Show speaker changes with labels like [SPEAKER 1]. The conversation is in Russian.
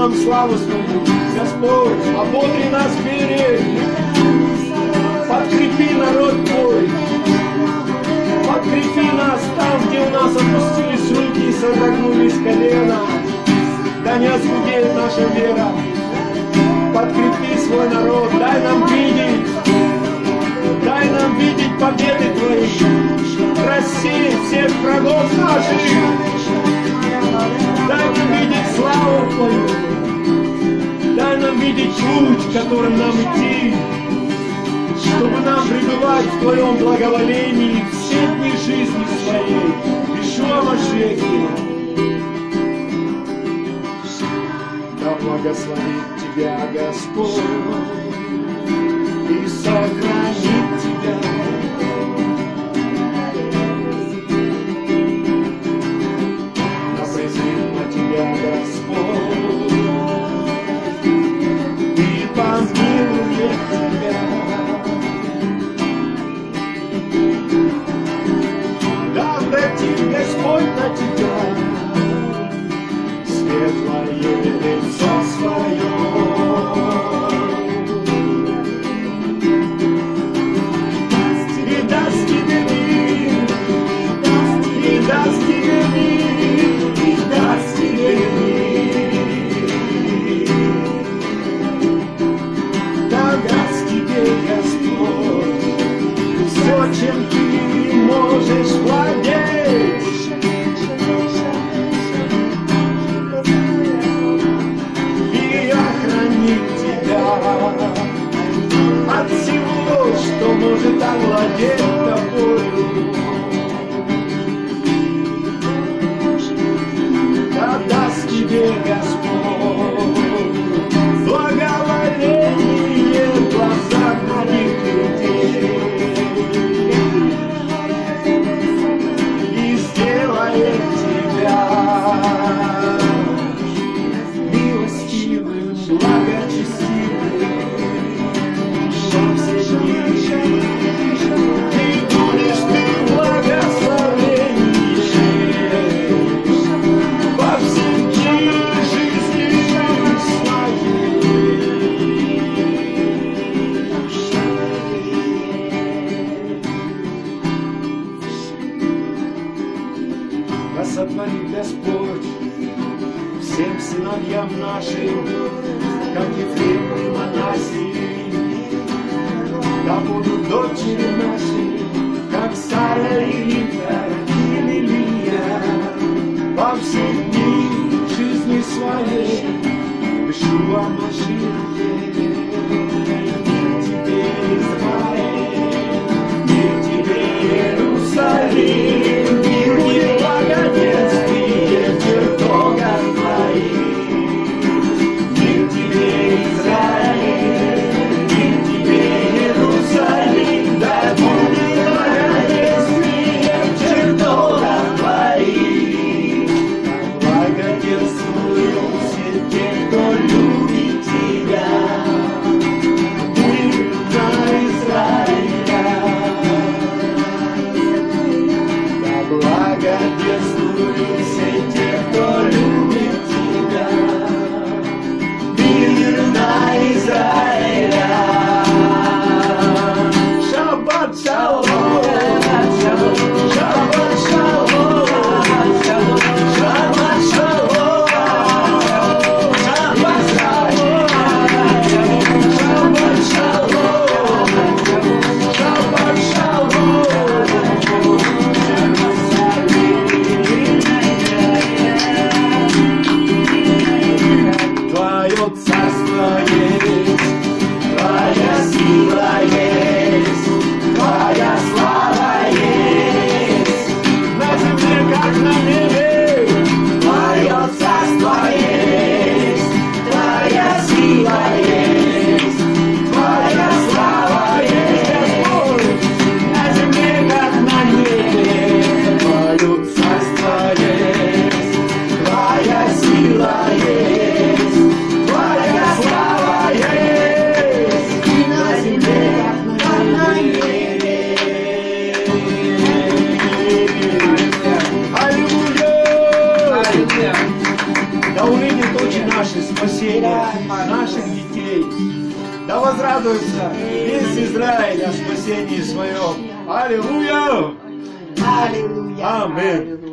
[SPEAKER 1] нам славу свою. Господь, ободри нас в вере. Подкрепи народ Твой. Подкрепи нас там, где у нас опустились руки и содрогнулись колена. Да не оскудеет наша вера. Подкрепи свой народ, дай нам видеть, дай нам видеть победы Твои. Рассеять всех врагов наших. Путь, которым нам идти чтобы нам пребывать в Твоем благоволении все дни жизни своей. Ишуа Машехи. Да благословит Тебя Господь можешь владеть. И охранит тебя от всего, что может овладеть Господь всем сыновьям нашим, как Ефрем и Манасий. Да будут дочери наши, как Сара и Рита, и Лилия, во все дни жизни своей, Ишуа Машихе. Детей. Да возрадуется весь Израиль о спасении своем. Аллилуйя!
[SPEAKER 2] Аллилуйя.
[SPEAKER 1] Аминь.